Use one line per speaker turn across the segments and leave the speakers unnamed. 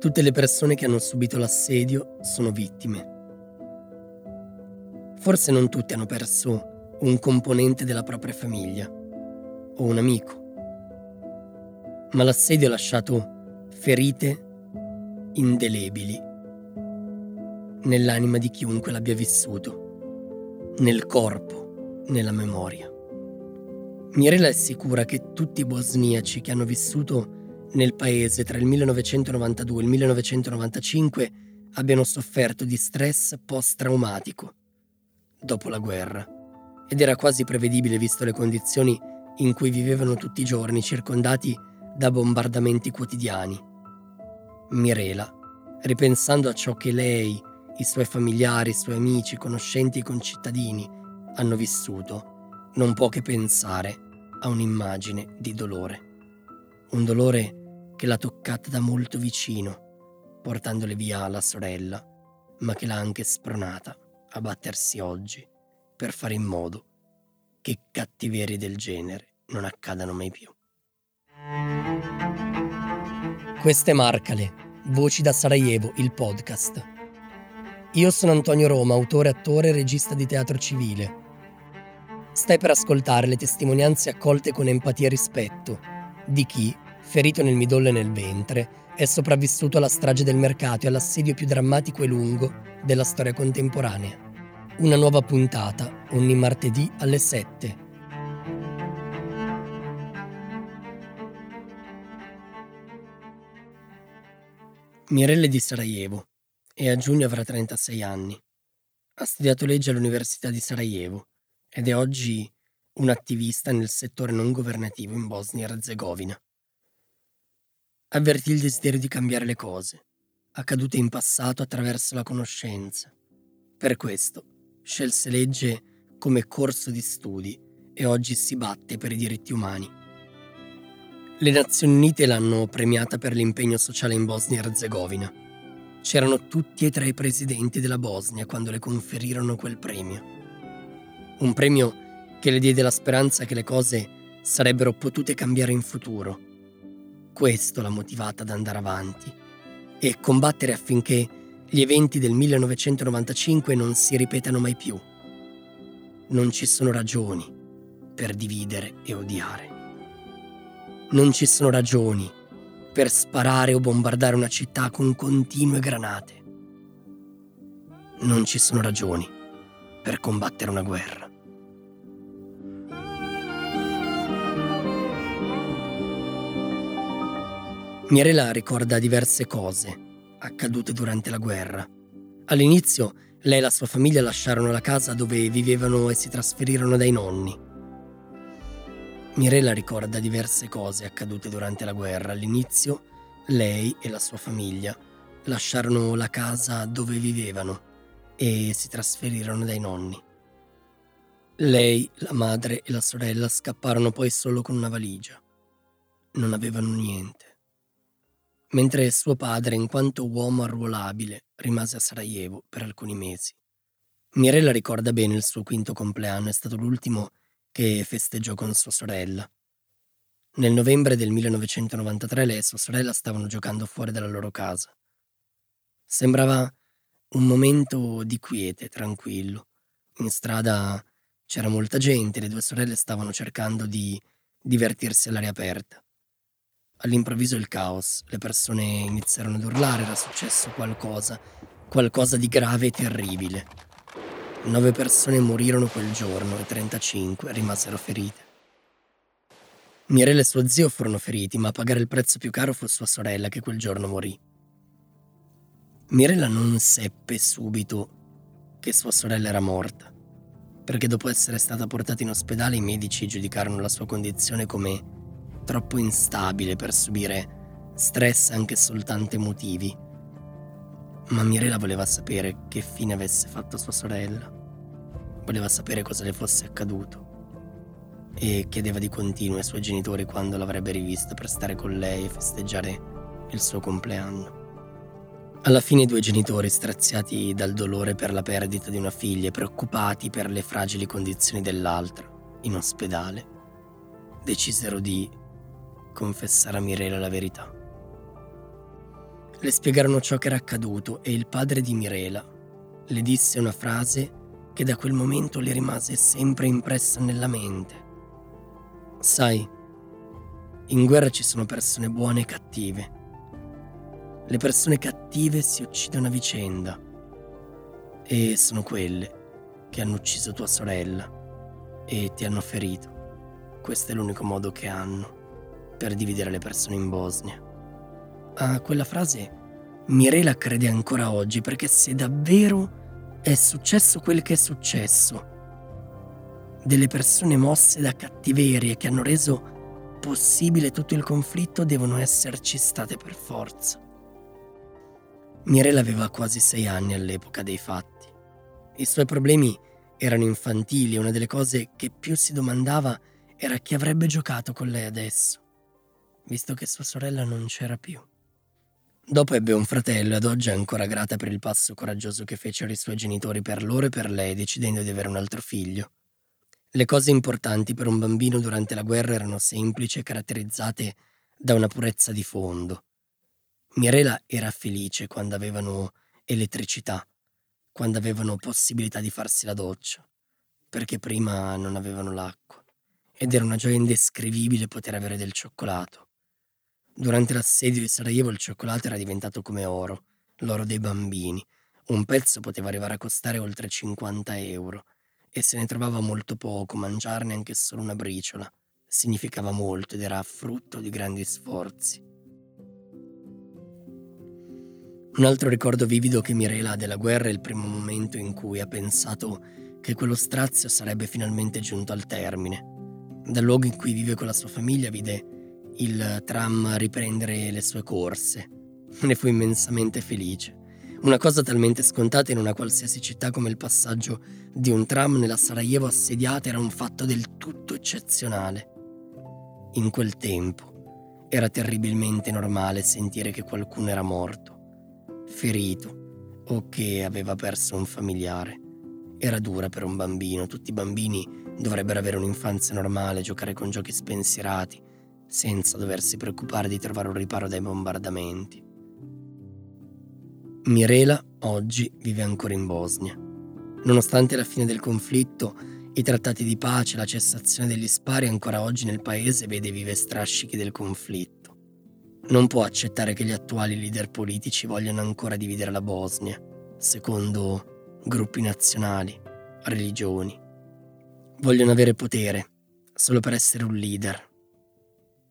Tutte le persone che hanno subito l'assedio sono vittime. Forse non tutti hanno perso un componente della propria famiglia o un amico, ma l'assedio ha lasciato ferite indelebili nell'anima di chiunque l'abbia vissuto, nel corpo, nella memoria. Mirella è sicura che tutti i bosniaci che hanno vissuto nel paese tra il 1992 e il 1995 abbiano sofferto di stress post-traumatico dopo la guerra ed era quasi prevedibile visto le condizioni in cui vivevano tutti i giorni circondati da bombardamenti quotidiani. Mirela, ripensando a ciò che lei, i suoi familiari, i suoi amici, conoscenti e concittadini hanno vissuto, non può che pensare a un'immagine di dolore. Un dolore che l'ha toccata da molto vicino, portandole via la sorella, ma che l'ha anche spronata a battersi oggi per fare in modo che cattiverie del genere non accadano mai più. Queste Marcale, Voci da Sarajevo, il podcast. Io sono Antonio Roma, autore, attore e regista di teatro civile. Stai per ascoltare le testimonianze accolte con empatia e rispetto di chi, ferito nel midollo e nel ventre, è sopravvissuto alla strage del mercato e all'assedio più drammatico e lungo della storia contemporanea. Una nuova puntata ogni martedì alle 7. Mirelle di Sarajevo e a giugno avrà 36 anni. Ha studiato legge all'Università di Sarajevo ed è oggi un attivista nel settore non governativo in Bosnia e Herzegovina. Avvertì il desiderio di cambiare le cose, accadute in passato attraverso la conoscenza. Per questo scelse legge come corso di studi e oggi si batte per i diritti umani. Le Nazioni Unite l'hanno premiata per l'impegno sociale in Bosnia e Herzegovina. C'erano tutti e tre i presidenti della Bosnia quando le conferirono quel premio. Un premio che le diede la speranza che le cose sarebbero potute cambiare in futuro. Questo l'ha motivata ad andare avanti e combattere affinché gli eventi del 1995 non si ripetano mai più. Non ci sono ragioni per dividere e odiare. Non ci sono ragioni per sparare o bombardare una città con continue granate. Non ci sono ragioni per combattere una guerra. Mirela ricorda diverse cose accadute durante la guerra. All'inizio lei e la sua famiglia lasciarono la casa dove vivevano e si trasferirono dai nonni. Mirella ricorda diverse cose accadute durante la guerra. All'inizio lei e la sua famiglia lasciarono la casa dove vivevano e si trasferirono dai nonni. Lei, la madre e la sorella scapparono poi solo con una valigia. Non avevano niente mentre suo padre, in quanto uomo arruolabile, rimase a Sarajevo per alcuni mesi. Mirella ricorda bene il suo quinto compleanno, è stato l'ultimo che festeggiò con sua sorella. Nel novembre del 1993 lei e sua sorella stavano giocando fuori dalla loro casa. Sembrava un momento di quiete, tranquillo. In strada c'era molta gente, le due sorelle stavano cercando di divertirsi all'aria aperta. All'improvviso il caos, le persone iniziarono ad urlare, era successo qualcosa, qualcosa di grave e terribile. Nove persone morirono quel giorno e 35 rimasero ferite. Mirella e suo zio furono feriti, ma a pagare il prezzo più caro fu sua sorella che quel giorno morì. Mirella non seppe subito che sua sorella era morta, perché dopo essere stata portata in ospedale i medici giudicarono la sua condizione come troppo instabile per subire stress anche soltanto emotivi. Ma Mirela voleva sapere che fine avesse fatto sua sorella. Voleva sapere cosa le fosse accaduto. E chiedeva di continuo ai suoi genitori quando l'avrebbe rivista per stare con lei e festeggiare il suo compleanno. Alla fine i due genitori, straziati dal dolore per la perdita di una figlia e preoccupati per le fragili condizioni dell'altra, in ospedale, decisero di confessare a Mirela la verità. Le spiegarono ciò che era accaduto e il padre di Mirela le disse una frase che da quel momento le rimase sempre impressa nella mente. Sai, in guerra ci sono persone buone e cattive. Le persone cattive si uccidono a vicenda e sono quelle che hanno ucciso tua sorella e ti hanno ferito. Questo è l'unico modo che hanno per dividere le persone in Bosnia. A quella frase Mirela crede ancora oggi perché se davvero è successo quel che è successo, delle persone mosse da cattiveria che hanno reso possibile tutto il conflitto devono esserci state per forza. Mirela aveva quasi sei anni all'epoca dei fatti. I suoi problemi erano infantili e una delle cose che più si domandava era chi avrebbe giocato con lei adesso, visto che sua sorella non c'era più. Dopo ebbe un fratello e ad oggi è ancora grata per il passo coraggioso che fecero i suoi genitori per loro e per lei, decidendo di avere un altro figlio. Le cose importanti per un bambino durante la guerra erano semplici e caratterizzate da una purezza di fondo. Mirela era felice quando avevano elettricità quando avevano possibilità di farsi la doccia, perché prima non avevano l'acqua. Ed era una gioia indescrivibile poter avere del cioccolato. Durante l'assedio di Sarajevo il cioccolato era diventato come oro, l'oro dei bambini. Un pezzo poteva arrivare a costare oltre 50 euro e se ne trovava molto poco, mangiarne anche solo una briciola. Significava molto ed era frutto di grandi sforzi. Un altro ricordo vivido che Mirela ha della guerra è il primo momento in cui ha pensato che quello strazio sarebbe finalmente giunto al termine. Dal luogo in cui vive con la sua famiglia vide il tram riprendere le sue corse. Ne fu immensamente felice. Una cosa talmente scontata in una qualsiasi città come il passaggio di un tram nella Sarajevo assediata era un fatto del tutto eccezionale. In quel tempo era terribilmente normale sentire che qualcuno era morto ferito o che aveva perso un familiare. Era dura per un bambino, tutti i bambini dovrebbero avere un'infanzia normale, giocare con giochi spensierati, senza doversi preoccupare di trovare un riparo dai bombardamenti. Mirela oggi vive ancora in Bosnia. Nonostante la fine del conflitto, i trattati di pace, la cessazione degli spari, ancora oggi nel paese vede vive strascichi del conflitto. Non può accettare che gli attuali leader politici vogliano ancora dividere la Bosnia, secondo gruppi nazionali, religioni. Vogliono avere potere solo per essere un leader.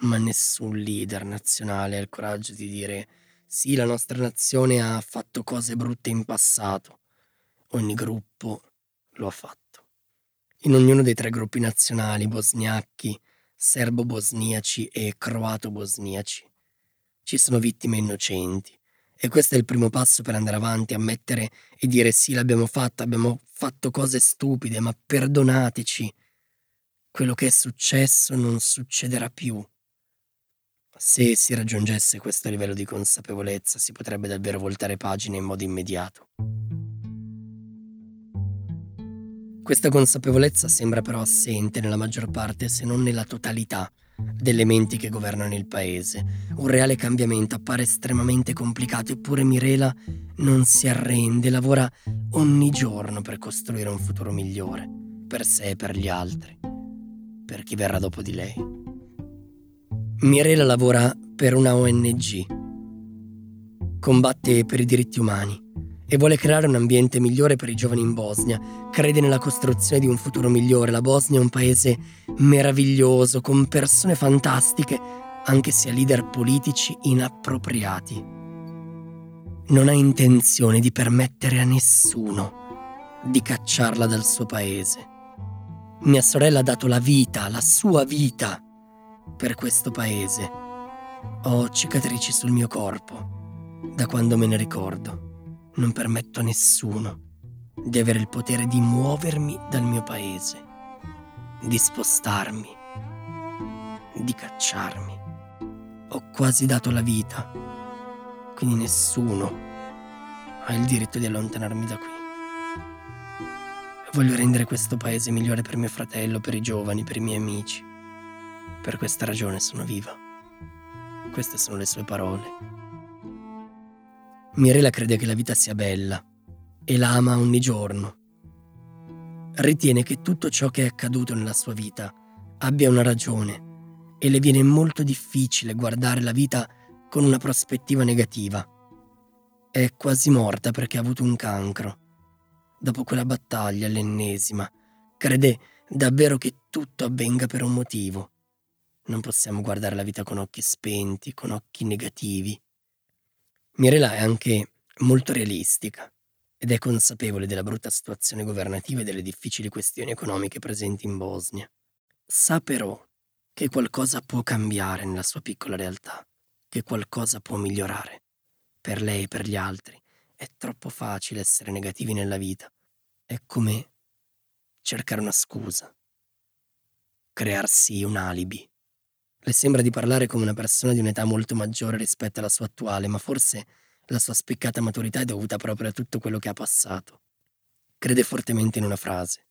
Ma nessun leader nazionale ha il coraggio di dire sì, la nostra nazione ha fatto cose brutte in passato. Ogni gruppo lo ha fatto. In ognuno dei tre gruppi nazionali, bosniachi, serbo-bosniaci e croato-bosniaci, ci sono vittime innocenti. E questo è il primo passo per andare avanti, ammettere e dire sì, l'abbiamo fatta, abbiamo fatto cose stupide, ma perdonateci. Quello che è successo non succederà più. Se si raggiungesse questo livello di consapevolezza, si potrebbe davvero voltare pagina in modo immediato. Questa consapevolezza sembra però assente nella maggior parte, se non nella totalità, delle menti che governano il paese. Un reale cambiamento appare estremamente complicato, eppure Mirela non si arrende, lavora ogni giorno per costruire un futuro migliore, per sé e per gli altri, per chi verrà dopo di lei. Mirela lavora per una ONG, combatte per i diritti umani e vuole creare un ambiente migliore per i giovani in Bosnia. Crede nella costruzione di un futuro migliore. La Bosnia è un paese meraviglioso, con persone fantastiche, anche se ha leader politici inappropriati. Non ha intenzione di permettere a nessuno di cacciarla dal suo paese. Mia sorella ha dato la vita, la sua vita, per questo paese. Ho cicatrici sul mio corpo, da quando me ne ricordo non permetto a nessuno di avere il potere di muovermi dal mio paese, di spostarmi, di cacciarmi. Ho quasi dato la vita, quindi nessuno ha il diritto di allontanarmi da qui. Voglio rendere questo paese migliore per mio fratello, per i giovani, per i miei amici. Per questa ragione sono viva. Queste sono le sue parole. Mirella crede che la vita sia bella e la ama ogni giorno. Ritiene che tutto ciò che è accaduto nella sua vita abbia una ragione e le viene molto difficile guardare la vita con una prospettiva negativa. È quasi morta perché ha avuto un cancro. Dopo quella battaglia, l'ennesima, crede davvero che tutto avvenga per un motivo. Non possiamo guardare la vita con occhi spenti, con occhi negativi. Mirela è anche molto realistica ed è consapevole della brutta situazione governativa e delle difficili questioni economiche presenti in Bosnia. Sa però che qualcosa può cambiare nella sua piccola realtà, che qualcosa può migliorare. Per lei e per gli altri è troppo facile essere negativi nella vita. È come cercare una scusa, crearsi un alibi. Le sembra di parlare come una persona di un'età molto maggiore rispetto alla sua attuale, ma forse la sua spiccata maturità è dovuta proprio a tutto quello che ha passato. Crede fortemente in una frase,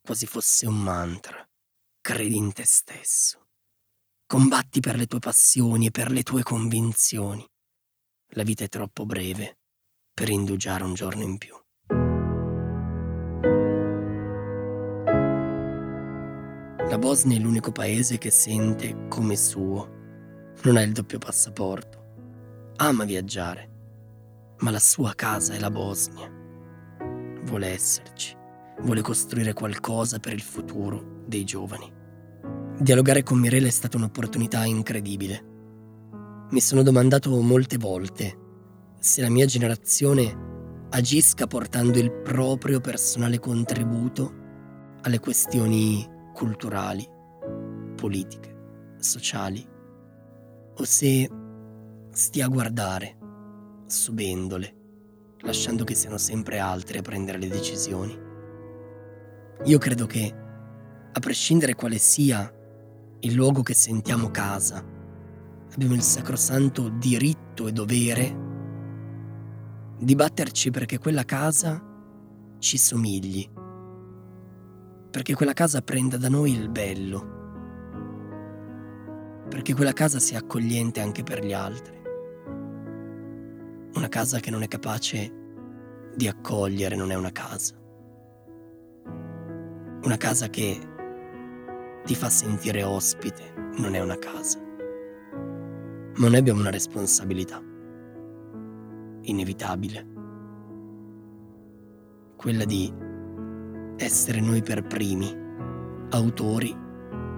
quasi fosse un mantra. Credi in te stesso. Combatti per le tue passioni e per le tue convinzioni. La vita è troppo breve per indugiare un giorno in più. Bosnia è l'unico paese che sente come suo. Non ha il doppio passaporto. Ama viaggiare, ma la sua casa è la Bosnia. Vuole esserci, vuole costruire qualcosa per il futuro dei giovani. Dialogare con Mirella è stata un'opportunità incredibile. Mi sono domandato molte volte se la mia generazione agisca portando il proprio personale contributo alle questioni culturali, politiche, sociali, o se stia a guardare, subendole, lasciando che siano sempre altri a prendere le decisioni. Io credo che, a prescindere quale sia il luogo che sentiamo casa, abbiamo il sacrosanto diritto e dovere di batterci perché quella casa ci somigli perché quella casa prenda da noi il bello, perché quella casa sia accogliente anche per gli altri. Una casa che non è capace di accogliere non è una casa. Una casa che ti fa sentire ospite non è una casa. Ma noi abbiamo una responsabilità, inevitabile, quella di essere noi per primi autori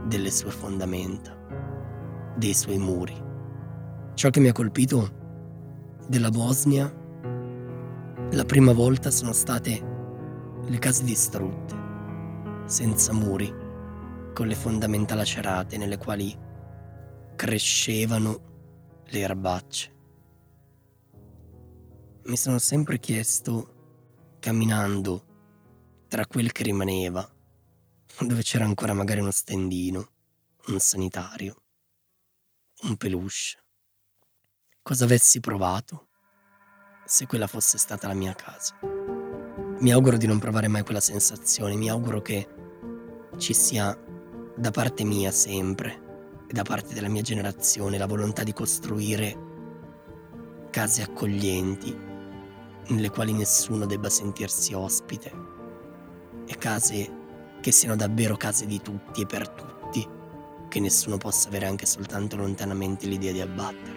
delle sue fondamenta, dei suoi muri. Ciò che mi ha colpito della Bosnia la prima volta sono state le case distrutte, senza muri, con le fondamenta lacerate nelle quali crescevano le erbacce. Mi sono sempre chiesto, camminando tra quel che rimaneva, dove c'era ancora magari uno stendino, un sanitario, un peluche. Cosa avessi provato se quella fosse stata la mia casa? Mi auguro di non provare mai quella sensazione, mi auguro che ci sia da parte mia sempre e da parte della mia generazione la volontà di costruire case accoglienti nelle quali nessuno debba sentirsi ospite e case che siano davvero case di tutti e per tutti, che nessuno possa avere anche soltanto lontanamente l'idea di abbattere.